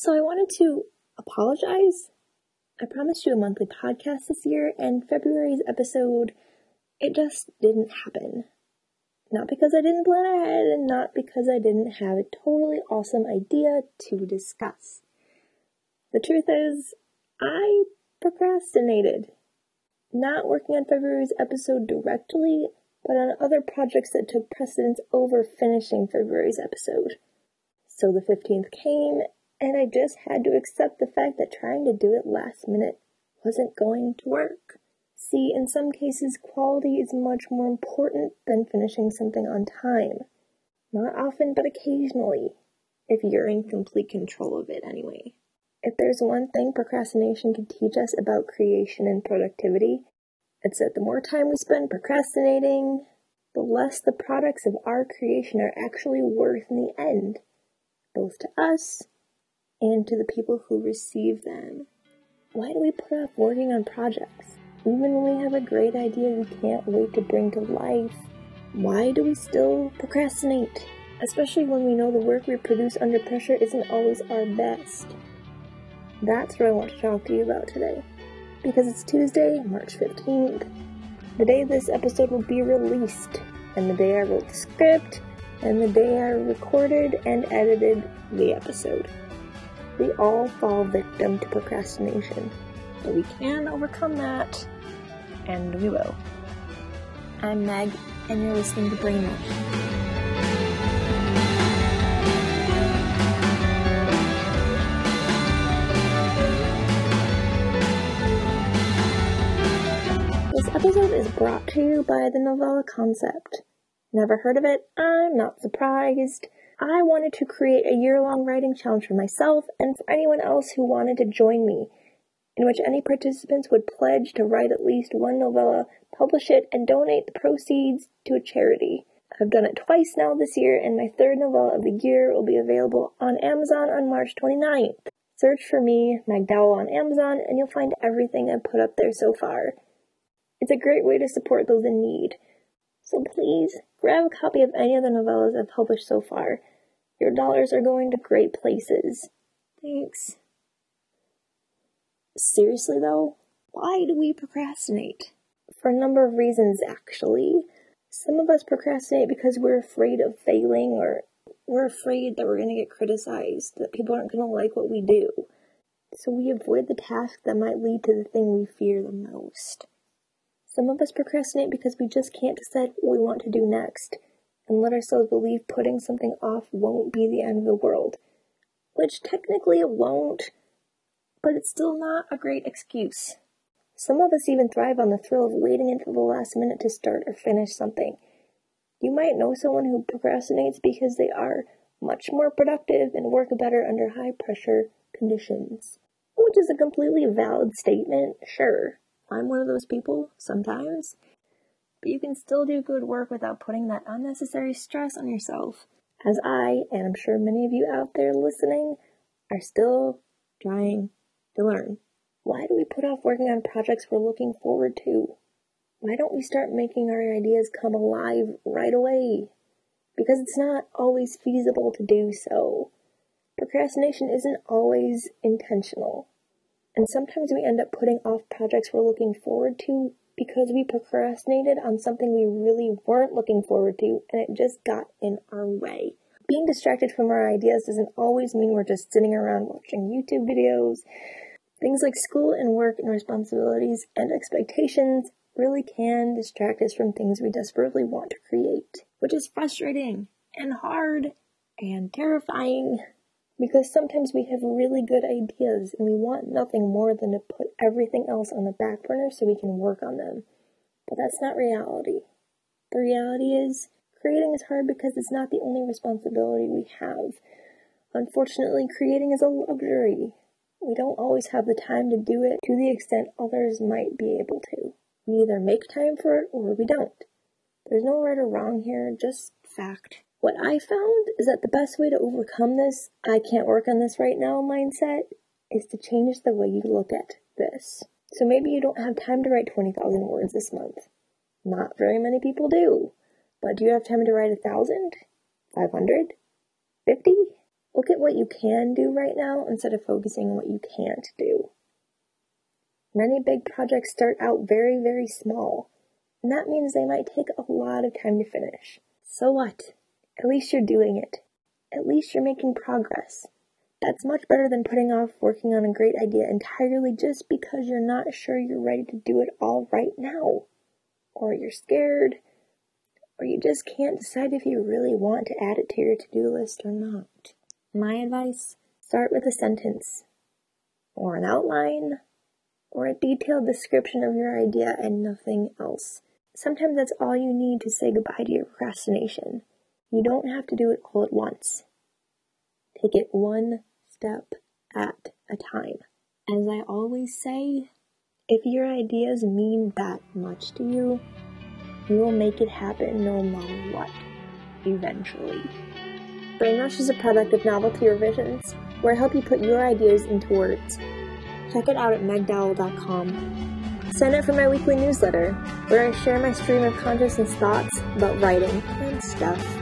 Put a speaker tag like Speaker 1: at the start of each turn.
Speaker 1: So I wanted to apologize. I promised you a monthly podcast this year, and February's episode, it just didn't happen. Not because I didn't plan ahead, and not because I didn't have a totally awesome idea to discuss. The truth is, I procrastinated. Not working on February's episode directly, but on other projects that took precedence over finishing February's episode. So the 15th came, and I just had to accept the fact that trying to do it last minute wasn't going to work. See, in some cases, quality is much more important than finishing something on time. Not often, but occasionally, if you're in complete control of it anyway. If there's one thing procrastination can teach us about creation and productivity, it's that the more time we spend procrastinating, the less the products of our creation are actually worth in the end, both to us and to the people who receive them. Why do we put off working on projects? Even when we have a great idea we can't wait to bring to life, why do we still procrastinate? Especially when we know the work we produce under pressure isn't always our best. That's what I want to talk to you about today. Because it's Tuesday, March 15th, the day this episode will be released, and the day I wrote the script, and the day I recorded and edited the episode. We all fall victim to procrastination, but we can overcome that, and we will. I'm Meg, and you're listening to Brainwash. This episode is brought to you by the novella concept. Never heard of it? I'm not surprised. I wanted to create a year long writing challenge for myself and for anyone else who wanted to join me, in which any participants would pledge to write at least one novella, publish it, and donate the proceeds to a charity. I've done it twice now this year, and my third novella of the year will be available on Amazon on March 29th. Search for me, Meg Dowell, on Amazon, and you'll find everything I've put up there so far. It's a great way to support those in need. So please, grab a copy of any of the novellas I've published so far. Your dollars are going to great places. Thanks. Seriously though, why do we procrastinate? For a number of reasons, actually. Some of us procrastinate because we're afraid of failing or we're afraid that we're going to get criticized, that people aren't going to like what we do. So we avoid the task that might lead to the thing we fear the most. Some of us procrastinate because we just can't decide what we want to do next and let ourselves believe putting something off won't be the end of the world. Which technically it won't, but it's still not a great excuse. Some of us even thrive on the thrill of waiting until the last minute to start or finish something. You might know someone who procrastinates because they are much more productive and work better under high pressure conditions. Which is a completely valid statement, sure. I'm one of those people sometimes. But you can still do good work without putting that unnecessary stress on yourself. As I, and I'm sure many of you out there listening, are still trying to learn. Why do we put off working on projects we're looking forward to? Why don't we start making our ideas come alive right away? Because it's not always feasible to do so. Procrastination isn't always intentional. And sometimes we end up putting off projects we're looking forward to because we procrastinated on something we really weren't looking forward to and it just got in our way. Being distracted from our ideas doesn't always mean we're just sitting around watching YouTube videos. Things like school and work and responsibilities and expectations really can distract us from things we desperately want to create, which is frustrating and hard and terrifying because sometimes we have really good ideas and we want nothing more than to put everything else on the back burner so we can work on them. But that's not reality. The reality is, creating is hard because it's not the only responsibility we have. Unfortunately, creating is a luxury. We don't always have the time to do it to the extent others might be able to. We either make time for it or we don't. There's no right or wrong here, just fact. What I found is that the best way to overcome this, I can't work on this right now mindset, is to change the way you look at this. So maybe you don't have time to write 20,000 words this month. Not very many people do. But do you have time to write a thousand? Five hundred? Fifty? Look at what you can do right now instead of focusing on what you can't do. Many big projects start out very, very small, and that means they might take a lot of time to finish. So what? At least you're doing it. At least you're making progress. That's much better than putting off working on a great idea entirely just because you're not sure you're ready to do it all right now. Or you're scared, or you just can't decide if you really want to add it to your to do list or not. My advice start with a sentence, or an outline, or a detailed description of your idea and nothing else. Sometimes that's all you need to say goodbye to your procrastination. You don't have to do it all at once. Take it one step at a time. As I always say, if your ideas mean that much to you, you will make it happen no matter what, eventually. Brainrush is a product of Novelty Revisions, where I help you put your ideas into words. Check it out at megdowell.com. Sign up for my weekly newsletter, where I share my stream of consciousness thoughts about writing and stuff.